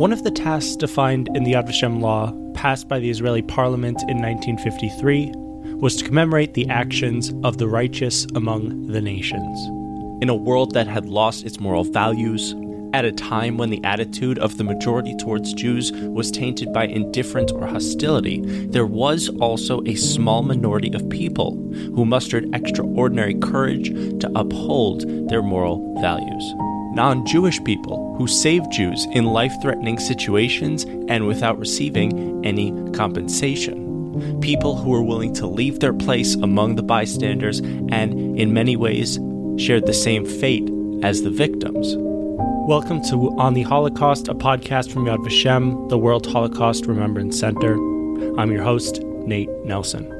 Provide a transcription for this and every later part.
One of the tasks defined in the Yad Vashem law, passed by the Israeli parliament in 1953, was to commemorate the actions of the righteous among the nations. In a world that had lost its moral values, at a time when the attitude of the majority towards Jews was tainted by indifference or hostility, there was also a small minority of people who mustered extraordinary courage to uphold their moral values. Non Jewish people who saved Jews in life threatening situations and without receiving any compensation. People who were willing to leave their place among the bystanders and, in many ways, shared the same fate as the victims. Welcome to On the Holocaust, a podcast from Yad Vashem, the World Holocaust Remembrance Center. I'm your host, Nate Nelson.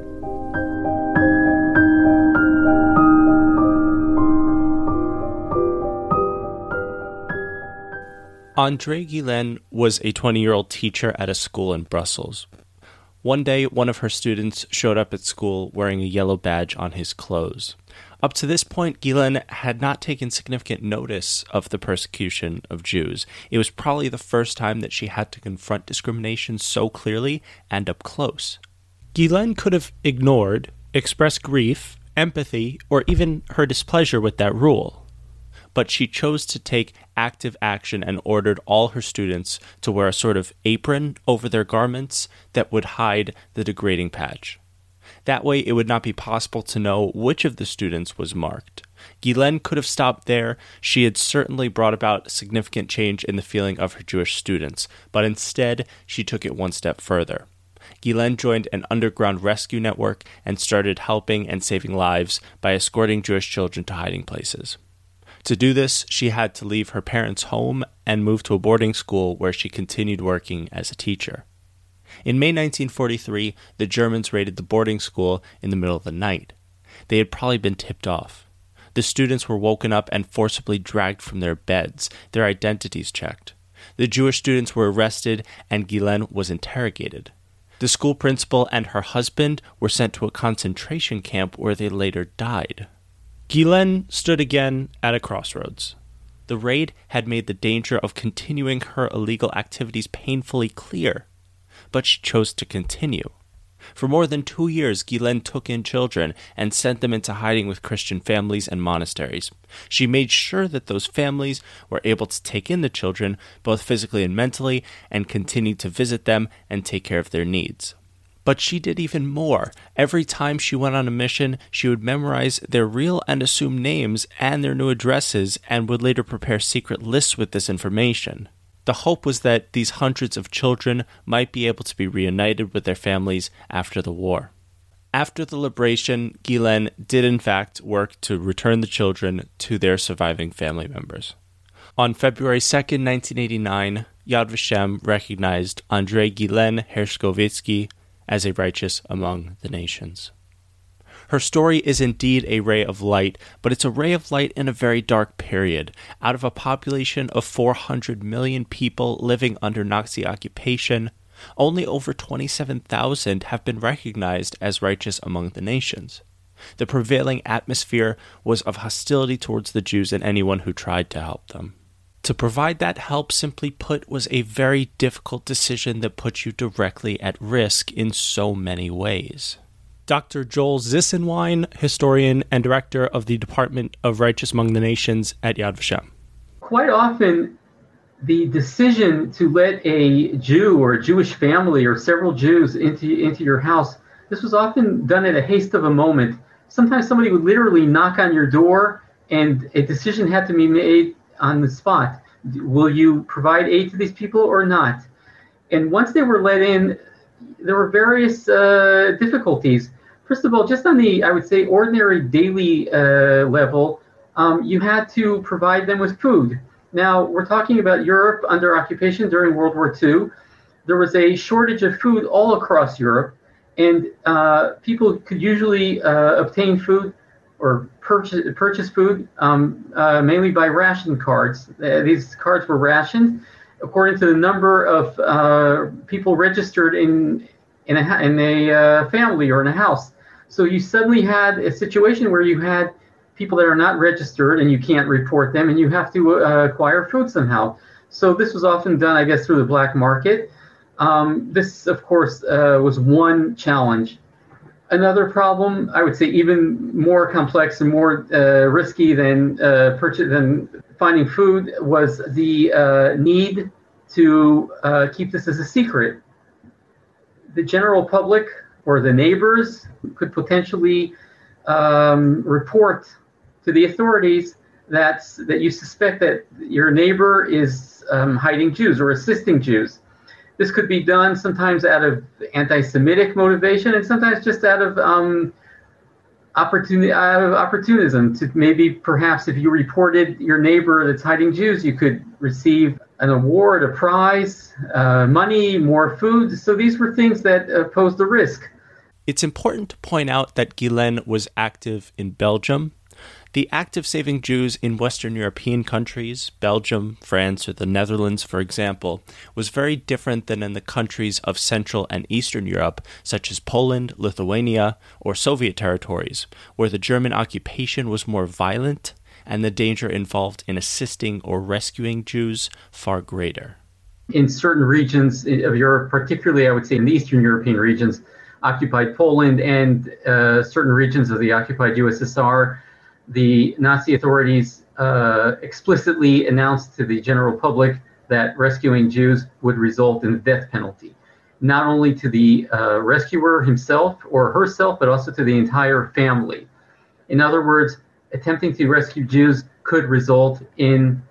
Andre Geulen was a 20 year old teacher at a school in Brussels. One day, one of her students showed up at school wearing a yellow badge on his clothes. Up to this point, Geulen had not taken significant notice of the persecution of Jews. It was probably the first time that she had to confront discrimination so clearly and up close. Geulen could have ignored, expressed grief, empathy, or even her displeasure with that rule. But she chose to take active action and ordered all her students to wear a sort of apron over their garments that would hide the degrading patch. That way, it would not be possible to know which of the students was marked. Geulen could have stopped there. She had certainly brought about a significant change in the feeling of her Jewish students, but instead, she took it one step further. Geulen joined an underground rescue network and started helping and saving lives by escorting Jewish children to hiding places. To do this, she had to leave her parents' home and move to a boarding school where she continued working as a teacher. In May 1943, the Germans raided the boarding school in the middle of the night. They had probably been tipped off. The students were woken up and forcibly dragged from their beds, their identities checked. The Jewish students were arrested, and Geulen was interrogated. The school principal and her husband were sent to a concentration camp where they later died. Geulen stood again at a crossroads. The raid had made the danger of continuing her illegal activities painfully clear but she chose to continue. For more than two years, Geulen took in children and sent them into hiding with Christian families and monasteries. She made sure that those families were able to take in the children, both physically and mentally, and continued to visit them and take care of their needs. But she did even more. Every time she went on a mission, she would memorize their real and assumed names and their new addresses and would later prepare secret lists with this information. The hope was that these hundreds of children might be able to be reunited with their families after the war. After the liberation, Geulen did in fact work to return the children to their surviving family members. On February 2, 1989, Yad Vashem recognized Andrei Geulen Hershkovitsky as a righteous among the nations. Her story is indeed a ray of light, but it's a ray of light in a very dark period. Out of a population of 400 million people living under Nazi occupation, only over 27,000 have been recognized as righteous among the nations. The prevailing atmosphere was of hostility towards the Jews and anyone who tried to help them. To provide that help, simply put, was a very difficult decision that put you directly at risk in so many ways. Dr. Joel Zisenwine, historian and director of the Department of Righteous Among the Nations at Yad Vashem. Quite often, the decision to let a Jew or a Jewish family or several Jews into, into your house, this was often done in a haste of a moment. Sometimes somebody would literally knock on your door and a decision had to be made on the spot. Will you provide aid to these people or not? And once they were let in, there were various uh, difficulties. First of all, just on the, I would say, ordinary daily uh, level, um, you had to provide them with food. Now, we're talking about Europe under occupation during World War II. There was a shortage of food all across Europe, and uh, people could usually uh, obtain food or purchase, purchase food um, uh, mainly by ration cards. Uh, these cards were rationed according to the number of uh, people registered in in a, in a uh, family or in a house. So you suddenly had a situation where you had people that are not registered and you can't report them and you have to uh, acquire food somehow. So this was often done, I guess, through the black market. Um, this, of course, uh, was one challenge. Another problem, I would say, even more complex and more uh, risky than uh, purchase than finding food, was the uh, need to uh, keep this as a secret. The general public or the neighbors could potentially um, report to the authorities that that you suspect that your neighbor is um, hiding Jews or assisting Jews. This could be done sometimes out of anti-Semitic motivation, and sometimes just out of um, opportunity, out of opportunism. To maybe, perhaps, if you reported your neighbor that's hiding Jews, you could receive an award, a prize, uh, money, more food. So these were things that uh, posed a risk. It's important to point out that Geulen was active in Belgium the act of saving Jews in Western European countries, Belgium, France, or the Netherlands, for example, was very different than in the countries of Central and Eastern Europe, such as Poland, Lithuania, or Soviet territories, where the German occupation was more violent and the danger involved in assisting or rescuing Jews far greater. In certain regions of Europe, particularly I would say in the Eastern European regions, occupied Poland and uh, certain regions of the occupied USSR, the Nazi authorities uh, explicitly announced to the general public that rescuing Jews would result in the death penalty, not only to the uh, rescuer himself or herself, but also to the entire family. In other words, attempting to rescue Jews could result in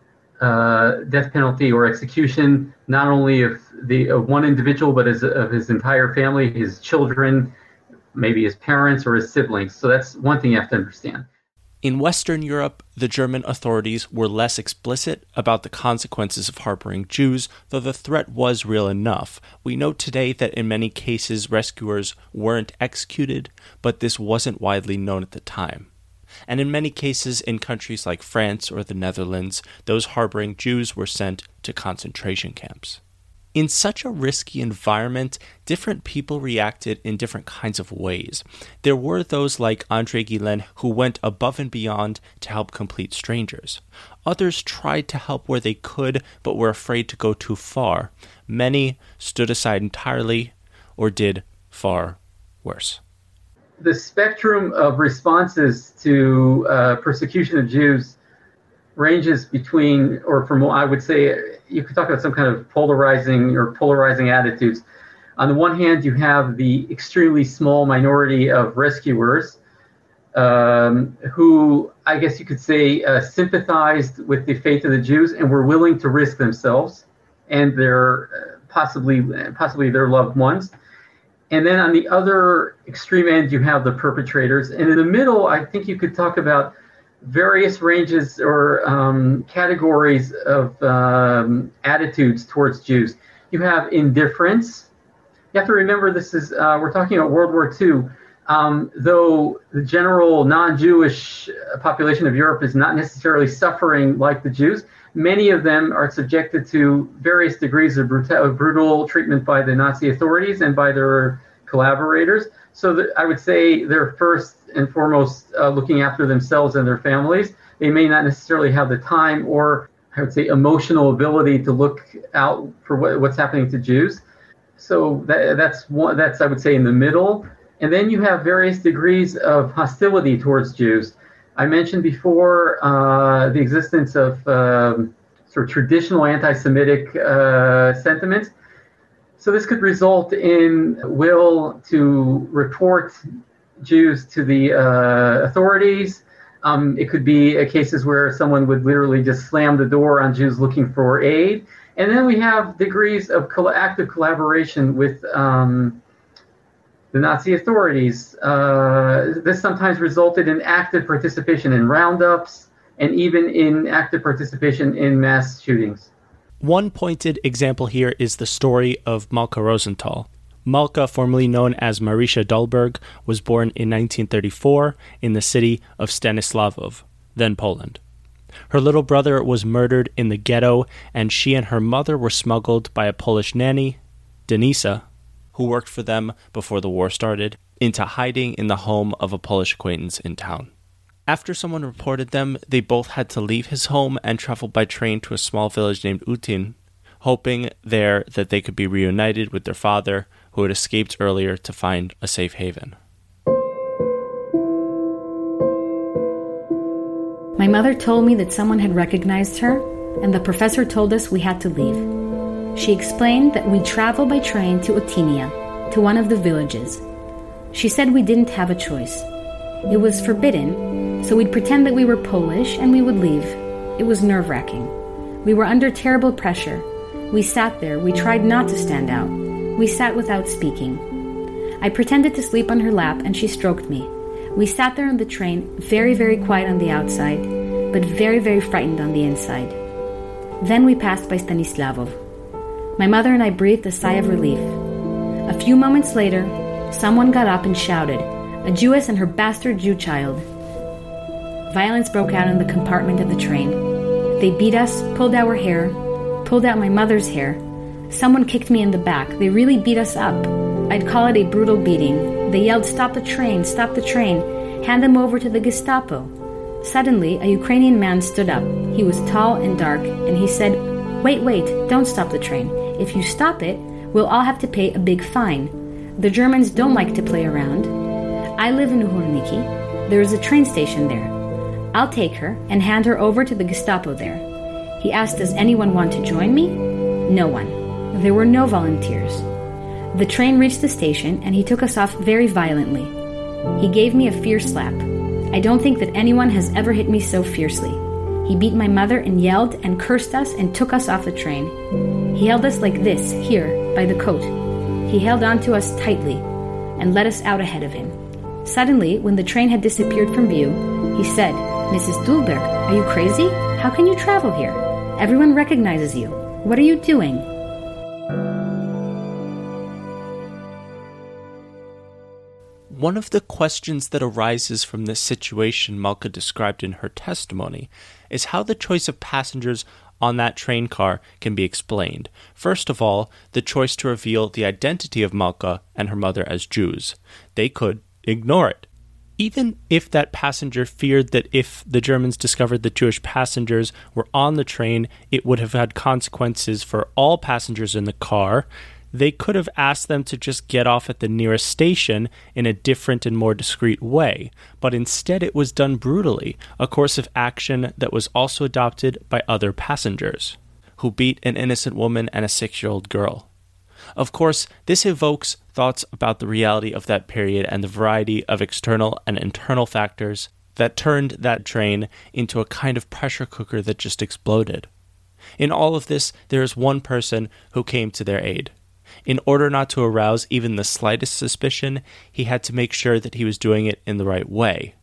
uh, death penalty or execution, not only of the of one individual, but as, of his entire family, his children, maybe his parents or his siblings. So that's one thing you have to understand. In Western Europe, the German authorities were less explicit about the consequences of harboring Jews, though the threat was real enough. We know today that in many cases rescuers weren't executed, but this wasn't widely known at the time. And in many cases, in countries like France or the Netherlands, those harboring Jews were sent to concentration camps. In such a risky environment, different people reacted in different kinds of ways. There were those like Andre Geulen who went above and beyond to help complete strangers. Others tried to help where they could, but were afraid to go too far. Many stood aside entirely or did far worse. The spectrum of responses to uh, persecution of Jews ranges between, or from what I would say, you could talk about some kind of polarizing or polarizing attitudes. On the one hand, you have the extremely small minority of rescuers um, who, I guess you could say, uh, sympathized with the fate of the Jews and were willing to risk themselves and their uh, possibly possibly their loved ones. And then on the other extreme end, you have the perpetrators. And in the middle, I think you could talk about various ranges or um, categories of um, attitudes towards Jews. You have indifference. You have to remember this is uh, we're talking about World War II. Um, though the general non-Jewish population of Europe is not necessarily suffering like the Jews, many of them are subjected to various degrees of brutal, brutal treatment by the Nazi authorities and by their collaborators. So I would say they're first and foremost uh, looking after themselves and their families. They may not necessarily have the time or I would say emotional ability to look out for what, what's happening to Jews. So that, that's one. That's I would say in the middle, and then you have various degrees of hostility towards Jews. I mentioned before uh, the existence of um, sort of traditional anti-Semitic uh, sentiments. So this could result in will to report Jews to the uh, authorities. Um, it could be cases where someone would literally just slam the door on Jews looking for aid. And then we have degrees of active collaboration with um, the Nazi authorities. Uh, this sometimes resulted in active participation in roundups and even in active participation in mass shootings. One pointed example here is the story of Malka Rosenthal. Malka, formerly known as Marisha Dahlberg, was born in 1934 in the city of Stanislavov, then Poland. Her little brother was murdered in the ghetto, and she and her mother were smuggled by a Polish nanny, Denisa, who worked for them before the war started, into hiding in the home of a Polish acquaintance in town. After someone reported them, they both had to leave his home and travel by train to a small village named Utin, hoping there that they could be reunited with their father, who had escaped earlier to find a safe haven. My mother told me that someone had recognized her, and the professor told us we had to leave. She explained that we'd travel by train to Otinia, to one of the villages. She said we didn't have a choice. It was forbidden, so we'd pretend that we were Polish and we would leave. It was nerve wracking. We were under terrible pressure. We sat there, we tried not to stand out. We sat without speaking. I pretended to sleep on her lap and she stroked me. We sat there on the train, very, very quiet on the outside, but very, very frightened on the inside. Then we passed by Stanislavov. My mother and I breathed a sigh of relief. A few moments later, someone got up and shouted, a Jewess and her bastard Jew child. Violence broke out in the compartment of the train. They beat us, pulled our hair, pulled out my mother's hair. Someone kicked me in the back. They really beat us up. I'd call it a brutal beating. They yelled, Stop the train, stop the train, hand them over to the Gestapo. Suddenly, a Ukrainian man stood up. He was tall and dark, and he said, Wait, wait, don't stop the train. If you stop it, we'll all have to pay a big fine. The Germans don't like to play around. I live in Uhorniki. There is a train station there. I'll take her and hand her over to the Gestapo there. He asked, Does anyone want to join me? No one. There were no volunteers. The train reached the station and he took us off very violently. He gave me a fierce slap. I don't think that anyone has ever hit me so fiercely. He beat my mother and yelled and cursed us and took us off the train. He held us like this, here, by the coat. He held on to us tightly and led us out ahead of him. Suddenly, when the train had disappeared from view, he said, Mrs. Dulberg, are you crazy? How can you travel here? Everyone recognizes you. What are you doing? One of the questions that arises from this situation Malka described in her testimony is how the choice of passengers on that train car can be explained. First of all, the choice to reveal the identity of Malka and her mother as Jews. They could ignore it. Even if that passenger feared that if the Germans discovered that Jewish passengers were on the train, it would have had consequences for all passengers in the car, they could have asked them to just get off at the nearest station in a different and more discreet way. But instead, it was done brutally, a course of action that was also adopted by other passengers, who beat an innocent woman and a six year old girl. Of course, this evokes thoughts about the reality of that period and the variety of external and internal factors that turned that train into a kind of pressure cooker that just exploded. In all of this, there is one person who came to their aid. In order not to arouse even the slightest suspicion, he had to make sure that he was doing it in the right way.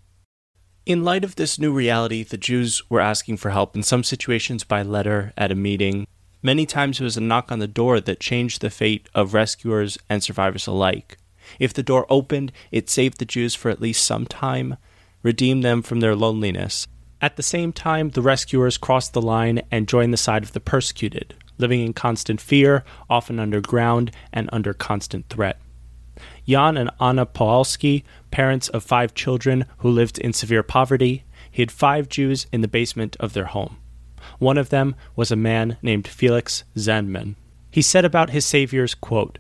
In light of this new reality, the Jews were asking for help in some situations by letter, at a meeting, Many times it was a knock on the door that changed the fate of rescuers and survivors alike. If the door opened, it saved the Jews for at least some time, redeemed them from their loneliness. At the same time, the rescuers crossed the line and joined the side of the persecuted, living in constant fear, often underground, and under constant threat. Jan and Anna Puchalski, parents of five children who lived in severe poverty, hid five Jews in the basement of their home. One of them was a man named Felix Zandman. He said about his saviors, quote,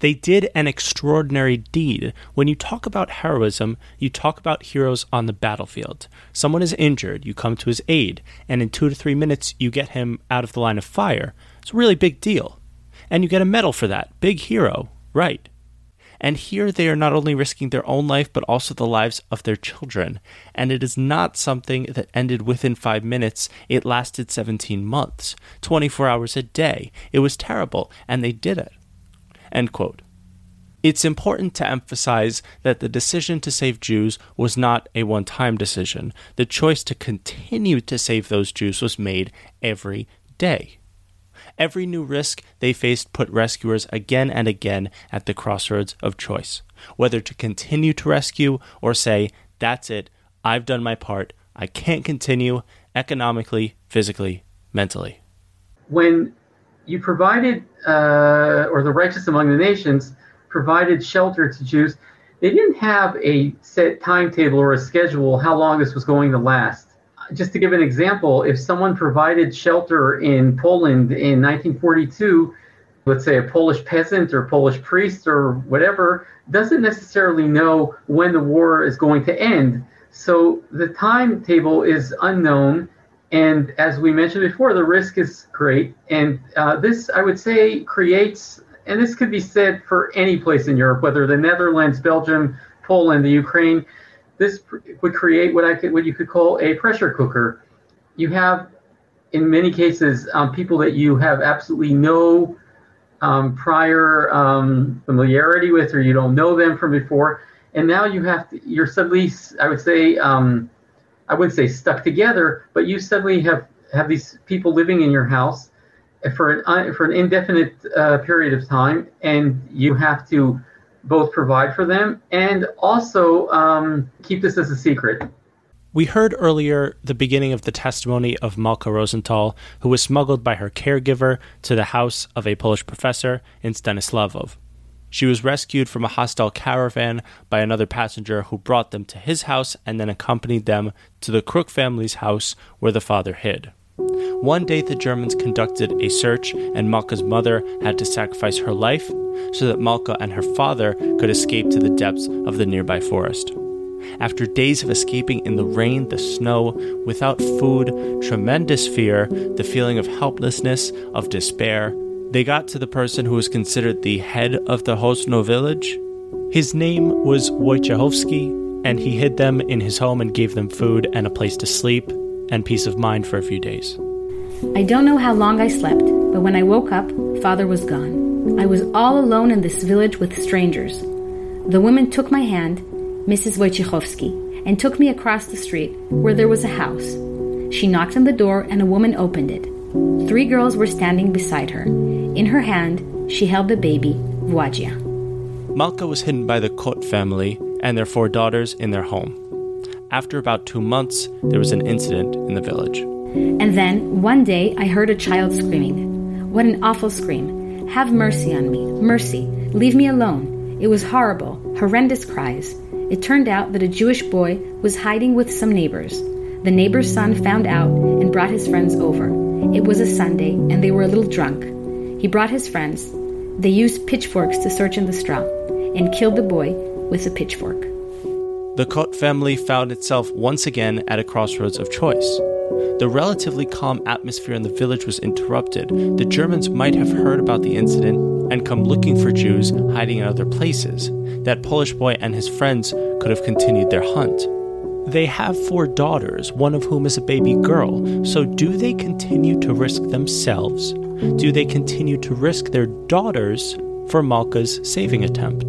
they did an extraordinary deed. When you talk about heroism, you talk about heroes on the battlefield. Someone is injured, you come to his aid, and in two to three minutes, you get him out of the line of fire. It's a really big deal. And you get a medal for that. Big hero. Right. And here they are not only risking their own life, but also the lives of their children. And it is not something that ended within five minutes. It lasted 17 months, 24 hours a day. It was terrible, and they did it. End quote. It's important to emphasize that the decision to save Jews was not a one time decision. The choice to continue to save those Jews was made every day. Every new risk they faced put rescuers again and again at the crossroads of choice whether to continue to rescue or say, That's it, I've done my part, I can't continue economically, physically, mentally. When you provided, uh, or the righteous among the nations provided shelter to Jews, they didn't have a set timetable or a schedule how long this was going to last. Just to give an example, if someone provided shelter in Poland in 1942, let's say a Polish peasant or Polish priest or whatever, doesn't necessarily know when the war is going to end. So the timetable is unknown. And as we mentioned before, the risk is great. And uh, this, I would say, creates and this could be said for any place in Europe, whether the Netherlands, Belgium, Poland, the Ukraine. This would create what I could, what you could call a pressure cooker. You have, in many cases, um, people that you have absolutely no um, prior um, familiarity with, or you don't know them from before, and now you have to, you're suddenly, I would say, um, I wouldn't say stuck together, but you suddenly have have these people living in your house for an for an indefinite uh, period of time, and you have to both provide for them and also um, keep this as a secret. We heard earlier the beginning of the testimony of Malka Rosenthal, who was smuggled by her caregiver to the house of a Polish professor in Stanislavov. She was rescued from a hostile caravan by another passenger who brought them to his house and then accompanied them to the Kruk family's house where the father hid. One day, the Germans conducted a search, and Malka's mother had to sacrifice her life so that Malka and her father could escape to the depths of the nearby forest. After days of escaping in the rain, the snow, without food, tremendous fear, the feeling of helplessness, of despair, they got to the person who was considered the head of the Hosno village. His name was Wojciechowski, and he hid them in his home and gave them food and a place to sleep and peace of mind for a few days. I don't know how long I slept, but when I woke up, father was gone. I was all alone in this village with strangers. The woman took my hand, Mrs. Wojciechowski, and took me across the street where there was a house. She knocked on the door and a woman opened it. Three girls were standing beside her. In her hand, she held the baby, Vuadzia. Malka was hidden by the Kot family and their four daughters in their home. After about two months, there was an incident in the village. And then, one day, I heard a child screaming. What an awful scream! Have mercy on me! Mercy! Leave me alone! It was horrible, horrendous cries. It turned out that a Jewish boy was hiding with some neighbors. The neighbor's son found out and brought his friends over. It was a Sunday, and they were a little drunk. He brought his friends. They used pitchforks to search in the straw and killed the boy with a pitchfork the Kot family found itself once again at a crossroads of choice. The relatively calm atmosphere in the village was interrupted. The Germans might have heard about the incident and come looking for Jews hiding in other places. That Polish boy and his friends could have continued their hunt. They have four daughters, one of whom is a baby girl, so do they continue to risk themselves? Do they continue to risk their daughters for Malka's saving attempt?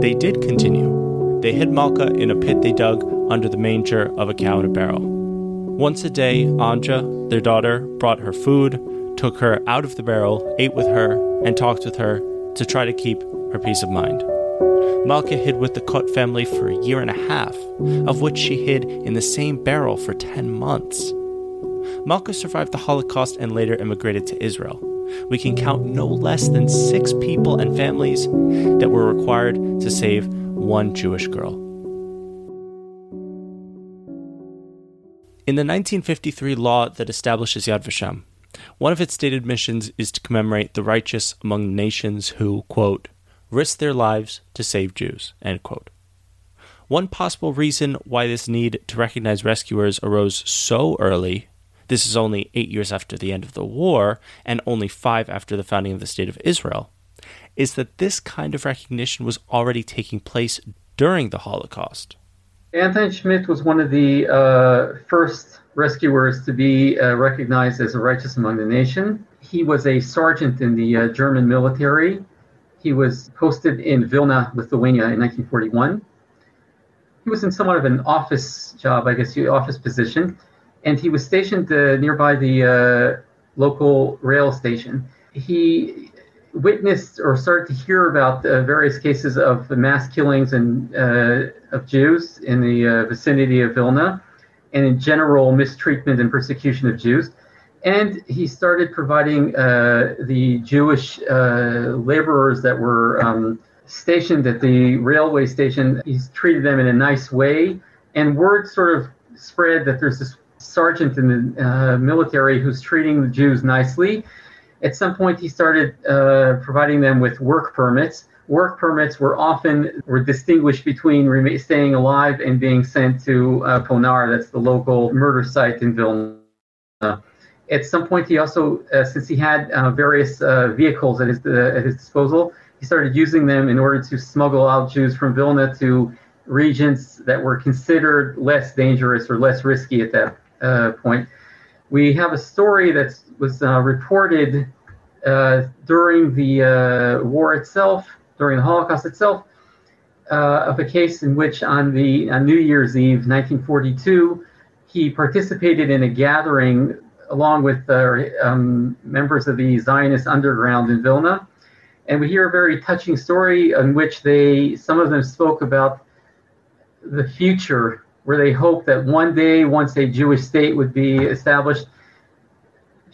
They did continue. They hid Malka in a pit they dug under the manger of a cow in a barrel. Once a day, Anja, their daughter, brought her food, took her out of the barrel, ate with her, and talked with her to try to keep her peace of mind. Malka hid with the Kot family for a year and a half, of which she hid in the same barrel for 10 months. Malka survived the Holocaust and later immigrated to Israel. We can count no less than six people and families that were required to save one Jewish girl. In the 1953 law that establishes Yad Vashem, one of its stated missions is to commemorate the righteous among nations who, quote, risk their lives to save Jews, end quote. One possible reason why this need to recognize rescuers arose so early this is only eight years after the end of the war and only five after the founding of the State of Israel is that this kind of recognition was already taking place during the Holocaust. Anton Schmid was one of the uh, first rescuers to be uh, recognized as a righteous among the nation. He was a sergeant in the uh, German military. He was posted in Vilna, Lithuania in 1941. He was in somewhat of an office job, I guess, office position, and he was stationed uh, nearby the uh, local rail station. He witnessed or started to hear about uh, various cases of the mass killings and uh, of Jews in the uh, vicinity of Vilna, and in general mistreatment and persecution of Jews. And he started providing uh, the Jewish uh, laborers that were um, stationed at the railway station, he's treated them in a nice way. And word sort of spread that there's this sergeant in the military who's treating the Jews nicely. At some point, he started uh, providing them with work permits. Work permits were often were distinguished between staying alive and being sent to uh, Ponar, that's the local murder site in Vilna. At some point, he also, uh, since he had uh, various uh, vehicles at his at his disposal, he started using them in order to smuggle out Jews from Vilna to regions that were considered less dangerous or less risky at that uh, point. We have a story that was uh, reported uh, during the uh, war itself, during the Holocaust itself, of a case in which on the on New Year's Eve, 1942, he participated in a gathering along with um, members of the Zionist underground in Vilna. And we hear a very touching story in which they, some of them spoke about the future where they hoped that one day, once a Jewish state would be established,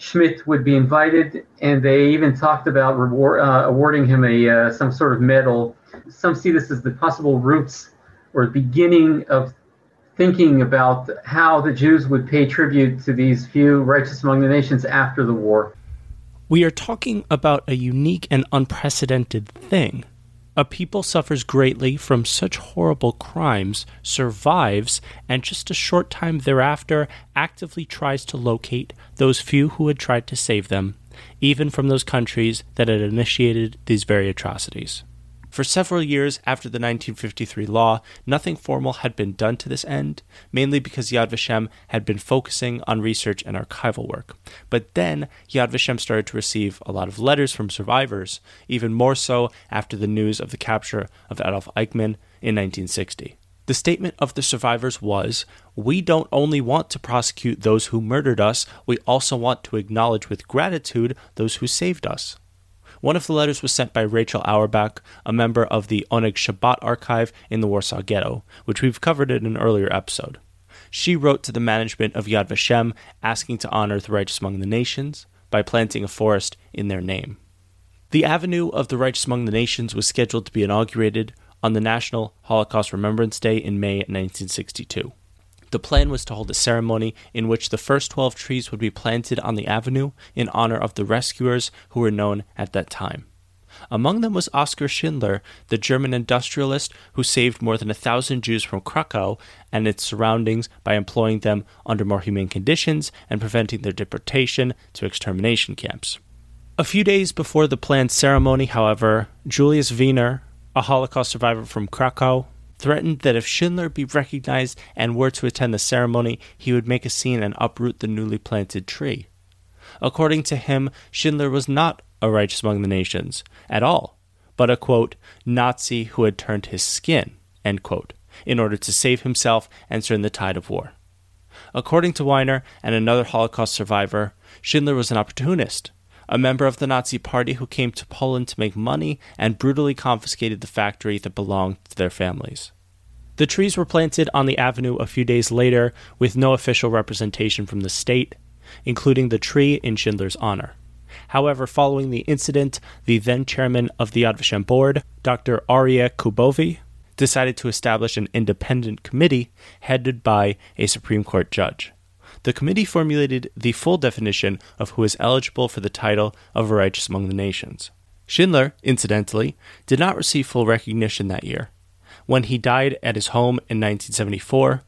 Schmid would be invited, and they even talked about reward, uh, awarding him a uh, some sort of medal. Some see this as the possible roots or beginning of thinking about how the Jews would pay tribute to these few righteous among the nations after the war. We are talking about a unique and unprecedented thing a people suffers greatly from such horrible crimes, survives, and just a short time thereafter actively tries to locate those few who had tried to save them, even from those countries that had initiated these very atrocities. For several years after the 1953 law, nothing formal had been done to this end, mainly because Yad Vashem had been focusing on research and archival work. But then Yad Vashem started to receive a lot of letters from survivors, even more so after the news of the capture of Adolf Eichmann in 1960. The statement of the survivors was We don't only want to prosecute those who murdered us, we also want to acknowledge with gratitude those who saved us. One of the letters was sent by Rachel Auerbach, a member of the Oneg Shabbat archive in the Warsaw Ghetto, which we've covered in an earlier episode. She wrote to the management of Yad Vashem asking to honor the righteous among the nations by planting a forest in their name. The Avenue of the Righteous Among the Nations was scheduled to be inaugurated on the National Holocaust Remembrance Day in May 1962. The plan was to hold a ceremony in which the first 12 trees would be planted on the avenue in honor of the rescuers who were known at that time. Among them was Oskar Schindler, the German industrialist who saved more than a thousand Jews from Krakow and its surroundings by employing them under more humane conditions and preventing their deportation to extermination camps. A few days before the planned ceremony, however, Julius Wiener, a Holocaust survivor from Krakow, threatened that if Schindler be recognized and were to attend the ceremony, he would make a scene and uproot the newly planted tree. According to him, Schindler was not a righteous among the nations at all, but a quote, Nazi who had turned his skin, end quote, in order to save himself and turn the tide of war. According to Weiner and another Holocaust survivor, Schindler was an opportunist a member of the Nazi Party who came to Poland to make money and brutally confiscated the factory that belonged to their families. The trees were planted on the avenue a few days later with no official representation from the state, including the tree in Schindler's honor. However, following the incident, the then chairman of the Yad Vashem board, Dr. Aryeh Kubovy, decided to establish an independent committee headed by a Supreme Court judge the committee formulated the full definition of who is eligible for the title of a righteous among the nations. Schindler, incidentally, did not receive full recognition that year. When he died at his home in 1974,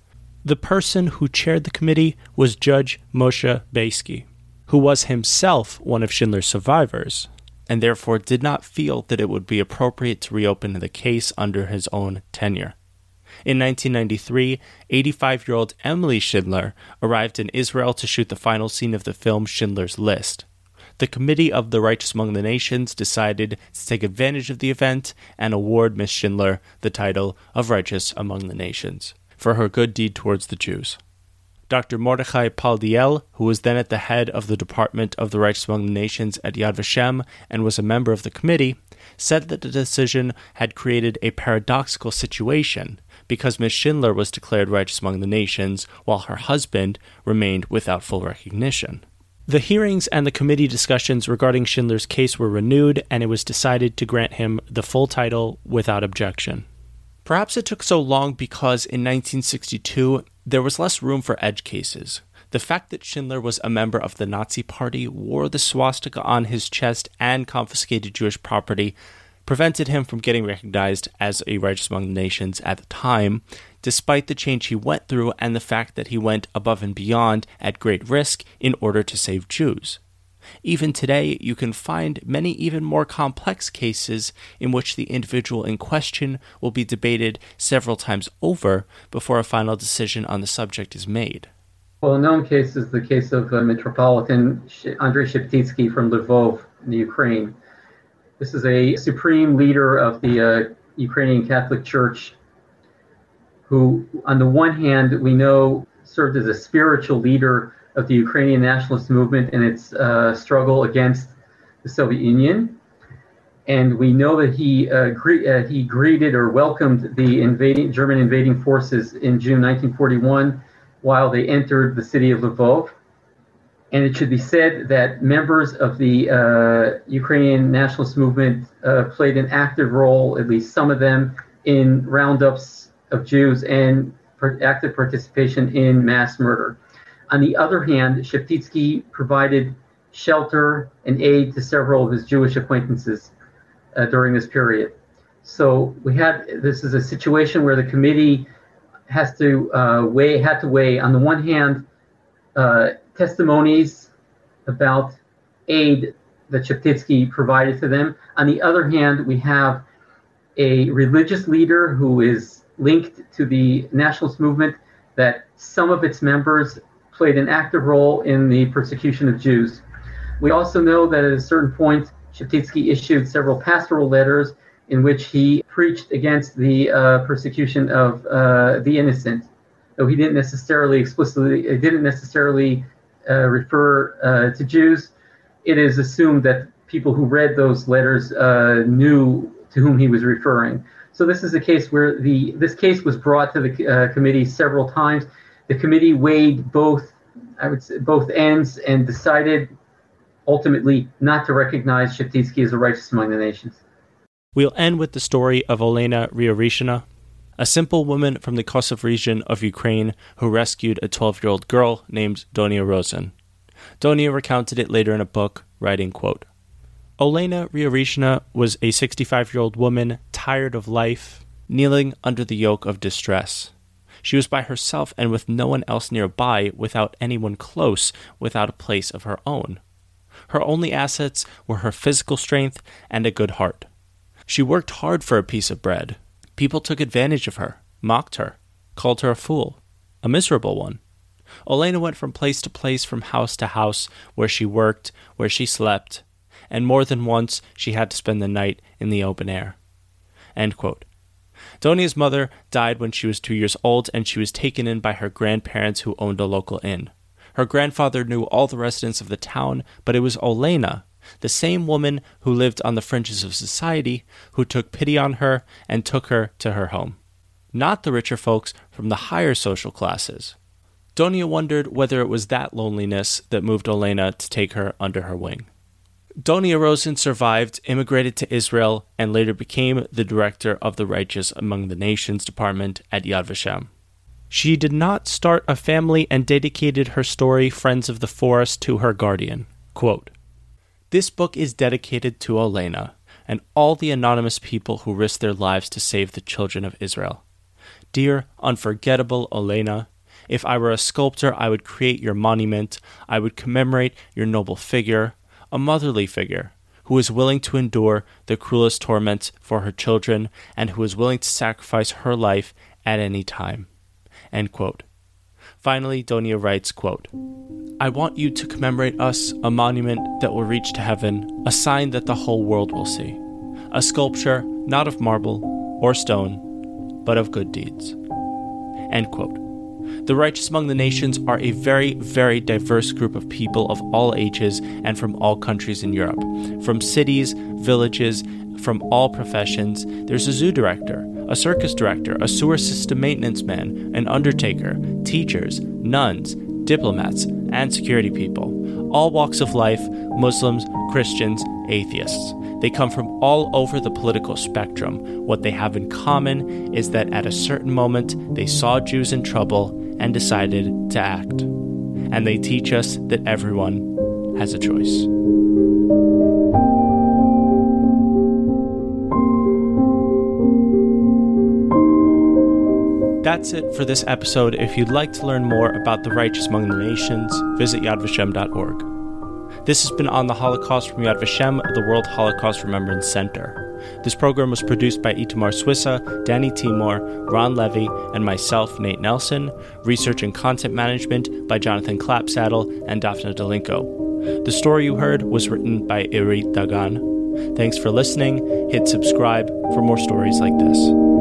the person who chaired the committee was Judge Moshe Bejski, who was himself one of Schindler's survivors, and therefore did not feel that it would be appropriate to reopen the case under his own tenure. In 1993, 85 year old Emily Schindler arrived in Israel to shoot the final scene of the film Schindler's List. The Committee of the Righteous Among the Nations decided to take advantage of the event and award Miss Schindler the title of Righteous Among the Nations for her good deed towards the Jews. Dr. Mordechai Paldiel, who was then at the head of the Department of the Righteous Among the Nations at Yad Vashem and was a member of the committee, said that the decision had created a paradoxical situation because Miss Schindler was declared righteous among the nations while her husband remained without full recognition. The hearings and the committee discussions regarding Schindler's case were renewed, and it was decided to grant him the full title without objection. Perhaps it took so long because in 1962 there was less room for edge cases. The fact that Schindler was a member of the Nazi Party, wore the swastika on his chest, and confiscated Jewish property prevented him from getting recognized as a righteous among the nations at the time, despite the change he went through and the fact that he went above and beyond at great risk in order to save Jews. Even today, you can find many even more complex cases in which the individual in question will be debated several times over before a final decision on the subject is made. Well, a known case is the case of uh, Metropolitan Andrei Sheptytsky from Lvov, in Ukraine. This is a supreme leader of the uh, Ukrainian Catholic Church who, on the one hand, we know served as a spiritual leader of the Ukrainian nationalist movement in its uh, struggle against the Soviet Union. And we know that he uh, gre- uh, he greeted or welcomed the invading German invading forces in June 1941 while they entered the city of Lvov. And it should be said that members of the uh, Ukrainian nationalist movement uh, played an active role, at least some of them, in roundups of Jews and active participation in mass murder. On the other hand, Sheptytsky provided shelter and aid to several of his Jewish acquaintances uh, during this period. So we had this is a situation where the committee has to uh, weigh had to weigh on the one hand uh, testimonies about aid that Sheptytsky provided to them. On the other hand, we have a religious leader who is linked to the nationalist movement that some of its members played an active role in the persecution of Jews. We also know that at a certain point, Sheptytsky issued several pastoral letters in which he preached against the uh, persecution of uh, the innocent. Though he didn't necessarily explicitly, it didn't necessarily refer uh, to Jews. It is assumed that people who read those letters uh, knew to whom he was referring. So this is a case where the this case was brought to the uh, committee several times. The committee weighed both, I would say, both ends and decided ultimately not to recognize Sheptytsky as a righteous among the nations. We'll end with the story of Olena Ryorishina, a simple woman from the Kosav region of Ukraine who rescued a 12 year old girl named Donia Rosen. Donia recounted it later in a book, writing, quote, Olena Ryorishina was a 65 year old woman tired of life, kneeling under the yoke of distress. She was by herself and with no one else nearby, without anyone close, without a place of her own. Her only assets were her physical strength and a good heart. She worked hard for a piece of bread. People took advantage of her, mocked her, called her a fool, a miserable one. Olena went from place to place, from house to house, where she worked, where she slept, and more than once she had to spend the night in the open air. Donia's mother died when she was two years old, and she was taken in by her grandparents who owned a local inn. Her grandfather knew all the residents of the town, but it was Olena, the same woman who lived on the fringes of society, who took pity on her and took her to her home. Not the richer folks from the higher social classes. Donia wondered whether it was that loneliness that moved Olena to take her under her wing. Donia Rosen survived, immigrated to Israel, and later became the director of the Righteous Among the Nations department at Yad Vashem. She did not start a family and dedicated her story, Friends of the Forest, to her guardian. Quote, this book is dedicated to Olena and all the anonymous people who risked their lives to save the children of Israel. Dear, unforgettable Olena, if I were a sculptor, I would create your monument. I would commemorate your noble figure, a motherly figure, who is willing to endure the cruelest torments for her children and who is willing to sacrifice her life at any time. Finally, Donia writes, quote, I want you to commemorate us a monument that will reach to heaven, a sign that the whole world will see. A sculpture not of marble or stone, but of good deeds. End quote. The righteous among the nations are a very, very diverse group of people of all ages and from all countries in Europe. From cities, villages, from all professions. There's a zoo director, a circus director, a sewer system maintenance man, an undertaker, teachers, nuns, diplomats, and security people, all walks of life Muslims, Christians, atheists. They come from all over the political spectrum. What they have in common is that at a certain moment they saw Jews in trouble and decided to act. And they teach us that everyone has a choice. That's it for this episode. If you'd like to learn more about the righteous among the nations, visit yadvashem.org. This has been On the Holocaust from Yad Vashem, the World Holocaust Remembrance Center. This program was produced by Itamar Swissa, Danny Timor, Ron Levy, and myself, Nate Nelson. Research and content management by Jonathan Clapsaddle and Daphne Delinko. The story you heard was written by Irit Dagan. Thanks for listening. Hit subscribe for more stories like this.